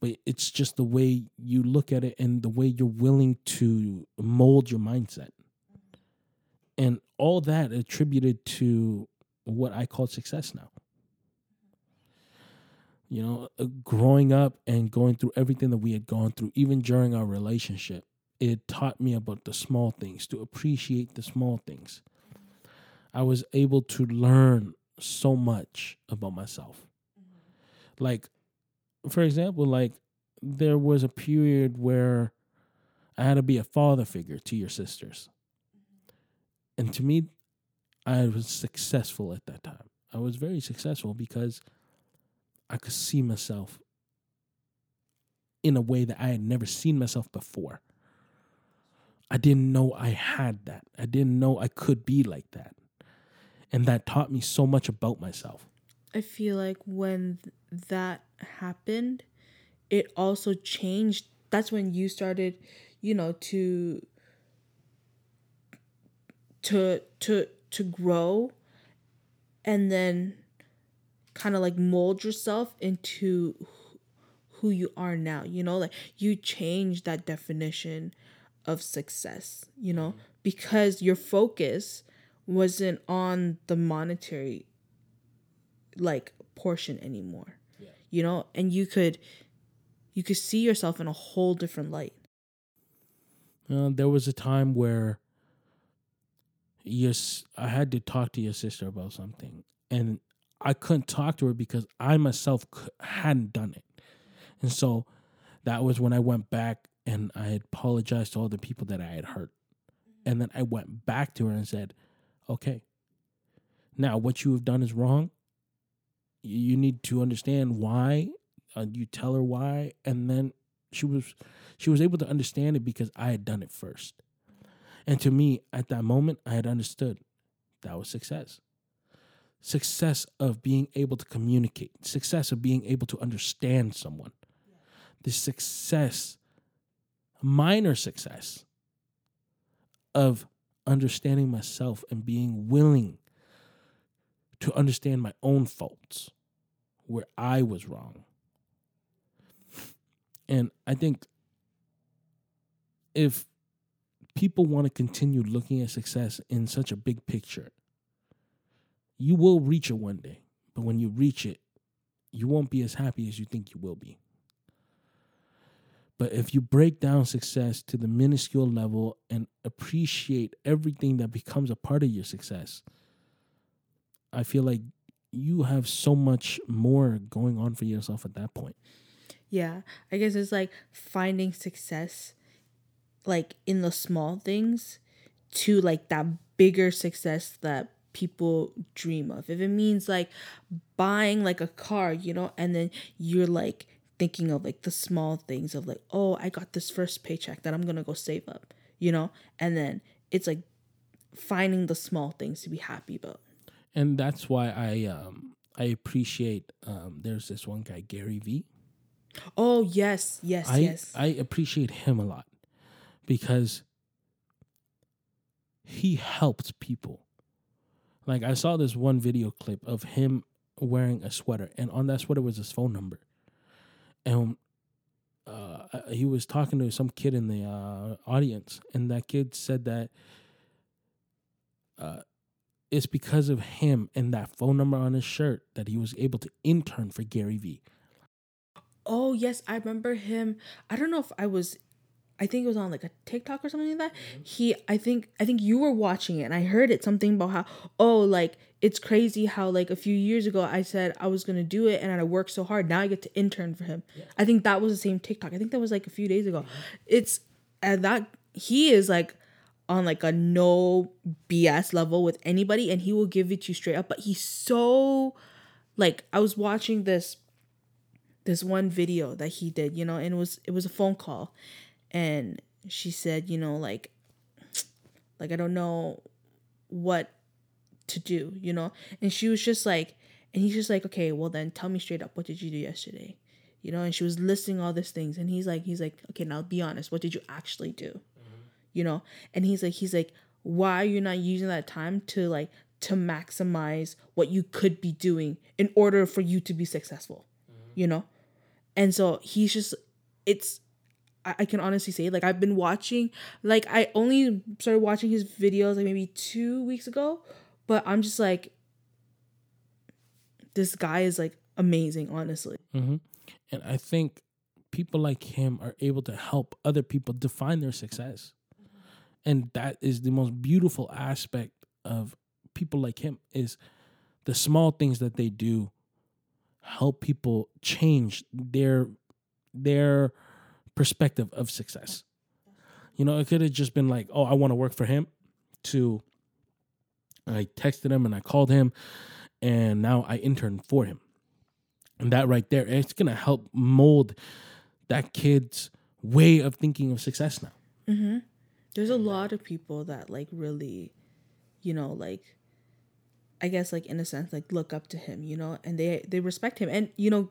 But it's just the way you look at it and the way you're willing to mold your mindset and all that attributed to what I call success now. You know, uh, growing up and going through everything that we had gone through, even during our relationship, it taught me about the small things, to appreciate the small things. I was able to learn so much about myself. Mm-hmm. Like, for example, like there was a period where I had to be a father figure to your sisters. Mm-hmm. And to me, I was successful at that time. I was very successful because I could see myself in a way that I had never seen myself before. I didn't know I had that. I didn't know I could be like that. And that taught me so much about myself. I feel like when that happened, it also changed. That's when you started, you know, to to to to grow and then kind of like mold yourself into who you are now you know like you change that definition of success you know mm-hmm. because your focus wasn't on the monetary like portion anymore. Yeah. you know? And you could you could see yourself in a whole different light. Uh, there was a time where yes i had to talk to your sister about something and i couldn't talk to her because i myself hadn't done it. And so that was when i went back and i had apologized to all the people that i had hurt. And then i went back to her and said okay now what you have done is wrong you need to understand why uh, you tell her why and then she was she was able to understand it because i had done it first and to me, at that moment, I had understood that was success. Success of being able to communicate, success of being able to understand someone. The success, minor success, of understanding myself and being willing to understand my own faults where I was wrong. And I think if people want to continue looking at success in such a big picture, you will reach it one day. But when you reach it, you won't be as happy as you think you will be. But if you break down success to the minuscule level and appreciate everything that becomes a part of your success, I feel like you have so much more going on for yourself at that point. Yeah, I guess it's like finding success like in the small things to like that bigger success that people dream of. If it means like buying like a car, you know, and then you're like thinking of like the small things of like, oh, I got this first paycheck that I'm gonna go save up, you know, and then it's like finding the small things to be happy about. And that's why I um I appreciate um there's this one guy Gary Vee. Oh yes, yes, I, yes. I appreciate him a lot because he helped people. Like I saw this one video clip of him wearing a sweater, and on that sweater was his phone number, and uh, he was talking to some kid in the uh, audience, and that kid said that uh, it's because of him and that phone number on his shirt that he was able to intern for Gary Vee. Oh yes, I remember him. I don't know if I was I think it was on like a TikTok or something like that. Mm-hmm. He I think I think you were watching it and I heard it something about how oh like it's crazy how like a few years ago I said I was gonna do it and I worked so hard. Now I get to intern for him. Yeah. I think that was the same TikTok. I think that was like a few days ago. Mm-hmm. It's and that he is like on like a no BS level with anybody and he will give it to you straight up. But he's so like I was watching this this one video that he did, you know, and it was it was a phone call and she said, you know, like like I don't know what to do, you know? And she was just like and he's just like, "Okay, well then tell me straight up what did you do yesterday?" You know, and she was listing all these things and he's like he's like, "Okay, now be honest. What did you actually do?" Mm-hmm. You know? And he's like he's like, "Why are you not using that time to like to maximize what you could be doing in order for you to be successful?" Mm-hmm. You know? And so he's just it's I, I can honestly say like I've been watching like I only started watching his videos like maybe two weeks ago, but I'm just like this guy is like amazing, honestly. Mm-hmm. And I think people like him are able to help other people define their success. And that is the most beautiful aspect of people like him is the small things that they do help people change their their perspective of success. You know, it could have just been like, oh, I want to work for him, to I texted him and I called him, and now I intern for him. And that right there, it's going to help mold that kid's way of thinking of success now. Mm-hmm. There's a lot of people that like really, you know, like I guess like in a sense like look up to him, you know, and they they respect him. And you know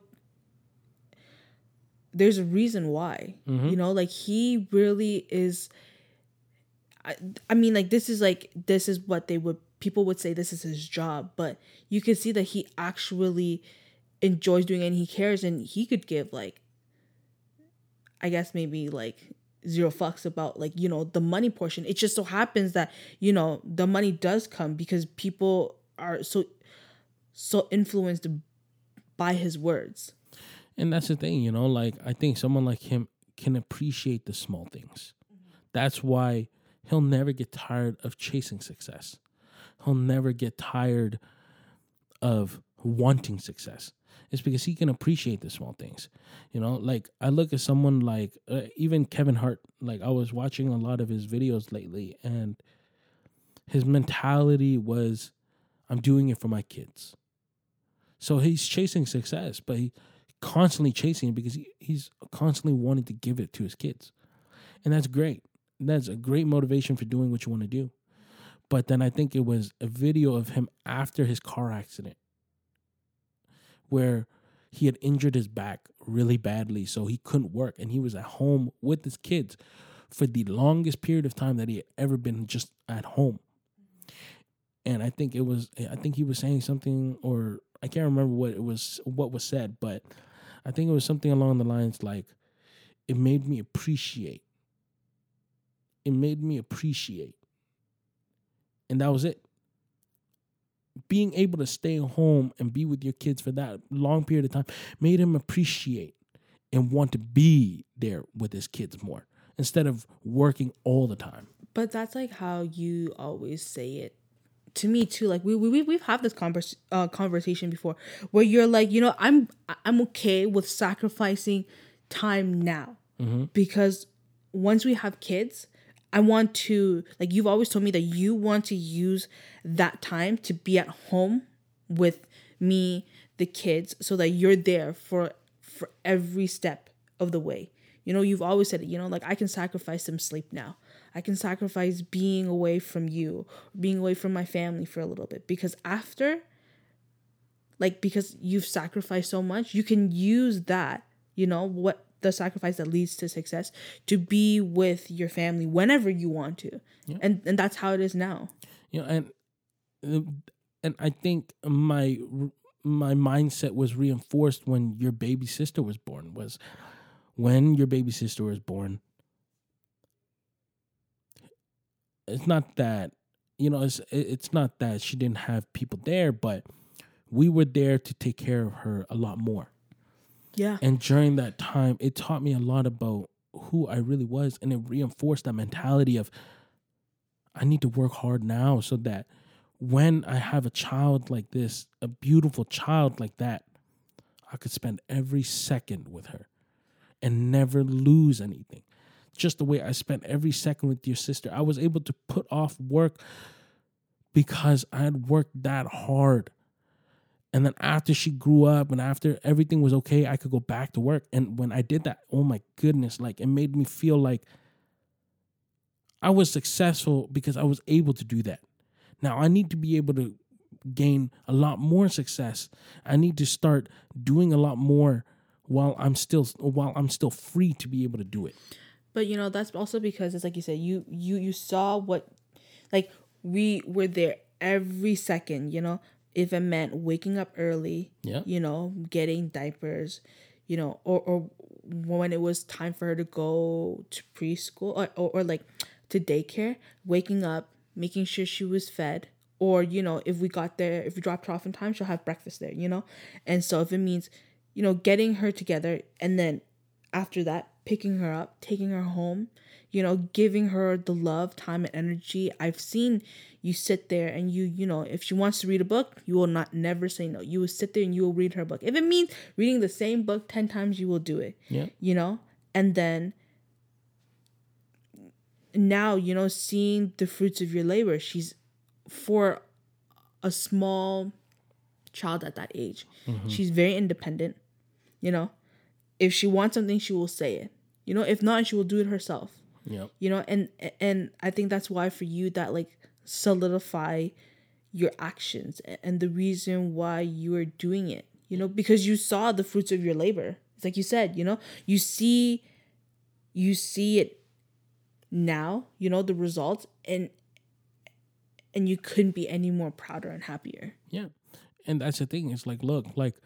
there's a reason why. Mm-hmm. You know, like he really is I, I mean like this is like this is what they would people would say this is his job, but you can see that he actually enjoys doing it and he cares and he could give like I guess maybe like zero fucks about like you know the money portion. It just so happens that you know the money does come because people are so so influenced by his words. And that's the thing, you know, like I think someone like him can appreciate the small things. That's why he'll never get tired of chasing success. He'll never get tired of wanting success. It's because he can appreciate the small things. You know, like I look at someone like uh, even Kevin Hart, like I was watching a lot of his videos lately and his mentality was I'm doing it for my kids. So he's chasing success, but he constantly chasing it because he, he's constantly wanting to give it to his kids. And that's great. That's a great motivation for doing what you want to do. But then I think it was a video of him after his car accident where he had injured his back really badly, so he couldn't work and he was at home with his kids for the longest period of time that he had ever been just at home. And I think it was I think he was saying something or I can't remember what it was what was said, but I think it was something along the lines like it made me appreciate. It made me appreciate. And that was it being able to stay home and be with your kids for that long period of time made him appreciate and want to be there with his kids more instead of working all the time. But that's like how you always say it to me too. Like we we we've had this convers- uh, conversation before where you're like, you know, I'm I'm okay with sacrificing time now because once we have kids, I want to like you've always told me that you want to use that time to be at home with me, the kids, so that you're there for for every step of the way. You know, you've always said it, you know, like I can sacrifice some sleep now. I can sacrifice being away from you, being away from my family for a little bit because after like because you've sacrificed so much, you can use that, you know, what the sacrifice that leads to success to be with your family whenever you want to. And and that's how it is now. You know, and and I think my my mindset was reinforced when your baby sister was born was when your baby sister was born it's not that you know it's it's not that she didn't have people there but we were there to take care of her a lot more Yeah. and during that time it taught me a lot about who I really was and it reinforced that mentality of I need to work hard now so that when I have a child like this, a beautiful child like that, I could spend every second with her and never lose anything. Just the way I spent every second with your sister. I was able to put off work because I had worked that hard. And then after she grew up and after everything was okay, I could go back to work. And when I did that, oh my goodness, like it made me feel like I was successful because I was able to do that. Now I need to be able to gain a lot more success. I need to start doing a lot more while I'm still while I'm still free to be able to do it. But you know, that's also because it's like you said, you you you saw what like we were there every second, you know, if it meant waking up early, Yeah. you know, getting diapers, you know, or or when it was time for her to go to preschool or, or, or like to daycare, waking up, making sure she was fed, or you know, if we got there, if we dropped her off in time, she'll have breakfast there, you know, and so if it means, you know, getting her together, and then after that, picking her up, taking her home, you know, giving her the love, time, and energy. I've seen you sit there and you, you know, if she wants to read a book, you will not never say no. You will sit there and you will read her book. If it means reading the same book 10 times, you will do it. Yeah. You know? And then now, you know, seeing the fruits of your labor, she's for a small child at that age. Mm-hmm. She's very independent, you know. If she wants something, she will say it. You know, if not, she will do it herself. Yeah. You know, and and I think that's why for you that like solidify your actions and the reason why you are doing it. You know, because you saw the fruits of your labor. It's like you said, you know, you see you see it now, you know, the results and and you couldn't be any more prouder and happier. Yeah. And that's the thing. It's like, look, like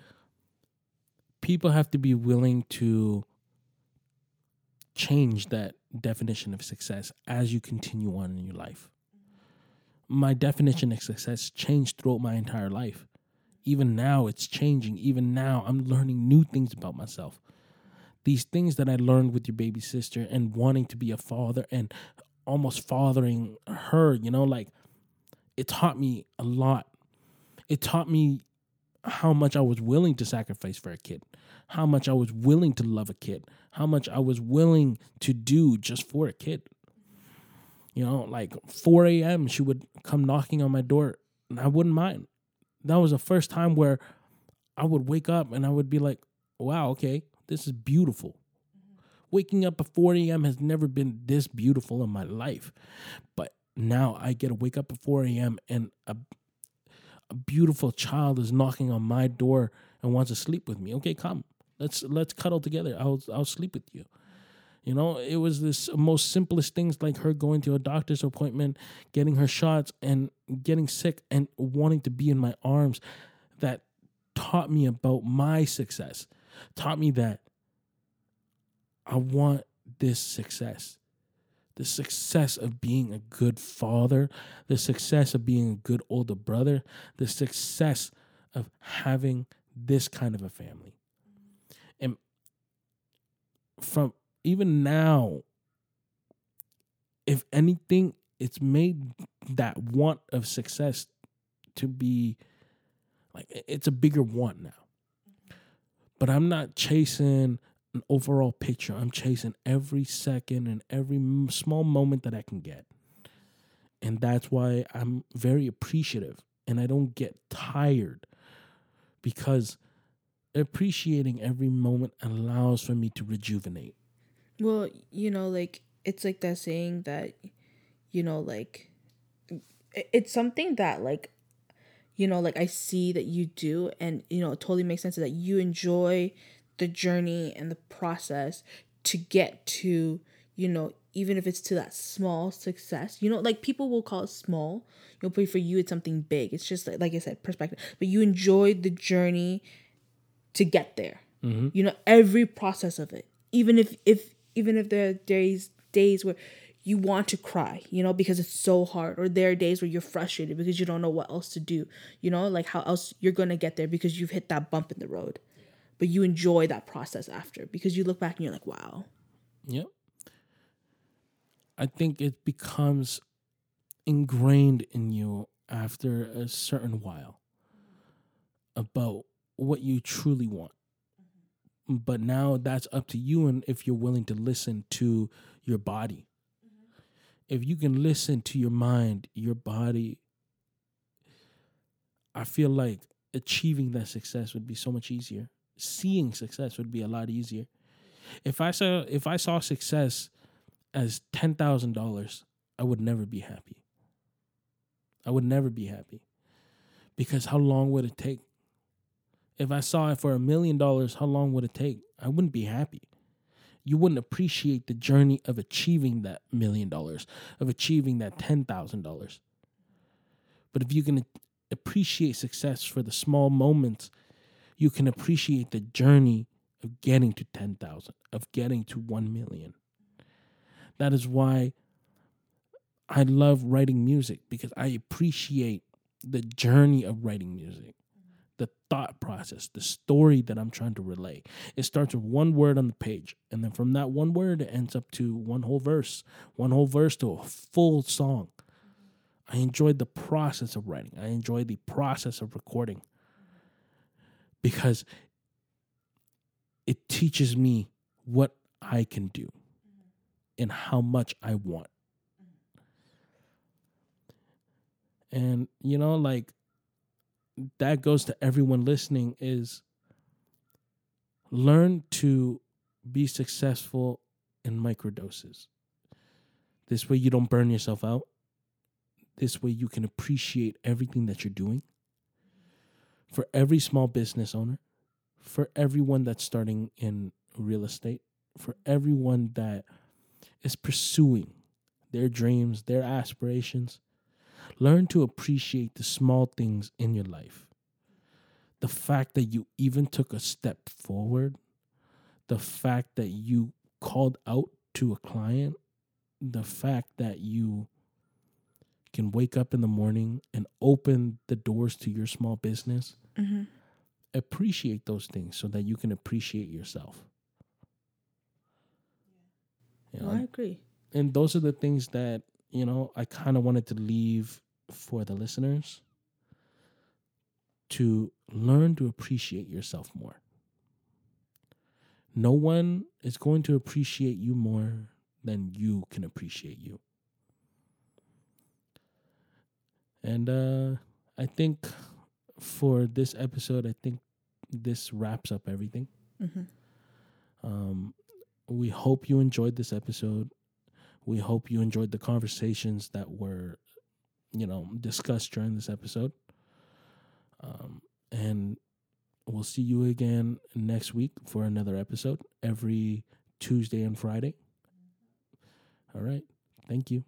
people have to be willing to change that definition of success as you continue on in your life. My definition of success changed throughout my entire life. Even now, it's changing. Even now, I'm learning new things about myself. These things that I learned with your baby sister and wanting to be a father and almost fathering her, you know, like it taught me a lot. It taught me how much I was willing to sacrifice for a kid, how much I was willing to love a kid, how much I was willing to do just for a kid. You know, like 4 a.m., she would come knocking on my door and I wouldn't mind. That was the first time where I would wake up and I would be like, wow, okay, this is beautiful. Waking up at 4 a.m. has never been this beautiful in my life. But now I get to wake up at 4 a.m. and a, a beautiful child is knocking on my door and wants to sleep with me. Okay, come. Let's let's cuddle together. I'll I'll sleep with you. You know, it was this most simplest things like her going to a doctor's appointment, getting her shots, and getting sick and wanting to be in my arms that taught me about my success, taught me that I want this success. The success of being a good father, the success of being a good older brother, the success of having this kind of a family. And from even now, if anything, it's made that want of success to be like it's a bigger want now. But I'm not chasing an overall picture. I'm chasing every second and every small moment that I can get. And that's why I'm very appreciative and I don't get tired because appreciating every moment allows for me to rejuvenate. Well, you know, like it's like that saying that, you know, like it's something that like, you know, like I see that you do, and you know, it totally makes sense that you enjoy the journey and the process to get to, you know, even if it's to that small success. You know, like people will call it small, you know, but for you it's something big. It's just like like I said, perspective. But you enjoy the journey to get there. Mm-hmm. You know, every process of it. Even if if even if there are days days where you want to cry, you know, because it's so hard, or there are days where you're frustrated because you don't know what else to do, you know, like how else you're gonna get there because you've hit that bump in the road. But you enjoy that process after because you look back and you're like, wow. Yep. I think it becomes ingrained in you after a certain while about what you truly want. Mm-hmm. But now that's up to you and if you're willing to listen to your body. Mm-hmm. If you can listen to your mind, your body, I feel like achieving that success would be so much easier. Seeing success would be a lot easier. If I saw if I saw success as ten thousand dollars, I would never be happy. I would never be happy. Because how long would it take? If I saw it for a million dollars, how long would it take? I wouldn't be happy. You wouldn't appreciate the journey of achieving that million dollars, of achieving that $10,000. But if you can appreciate success for the small moments, you can appreciate the journey of getting to 10,000, of getting to 1 million. That is why I love writing music because I appreciate the journey of writing music the thought process, the story that I'm trying to relay. It starts with one word on the page, and then from that one word, it ends up to one whole verse, one whole verse to a full song. I enjoyed the process of writing, I enjoyed the process of recording because it teaches me what I can do mm-hmm. and how much I want. Mm-hmm. And, you know, like, that goes to everyone listening is learn to be successful in microdoses. This way, you don't burn yourself out. This way, you can appreciate everything that you're doing. For every small business owner, for everyone that's starting in real estate, for everyone that is pursuing their dreams, their aspirations, learn to appreciate the small things in your life. The fact that you even took a step forward, the fact that you called out to a client, the fact that you can wake up in the morning and open the doors to your small business. Mm-hmm. Appreciate those things so that you can appreciate yourself. You know, I agree. and those are the things that you know I kind of wanted to leave for the listeners to learn to appreciate yourself more. No one is going to appreciate you more than you can appreciate you. And uh I think for this episode, I think this wraps up everything. Mm-hmm. Um, we hope you enjoyed this episode. We hope you enjoyed the conversations that were, you know, discussed during this episode. Um, and we'll see you again next week for another episode every Tuesday and Friday. All right. Thank you.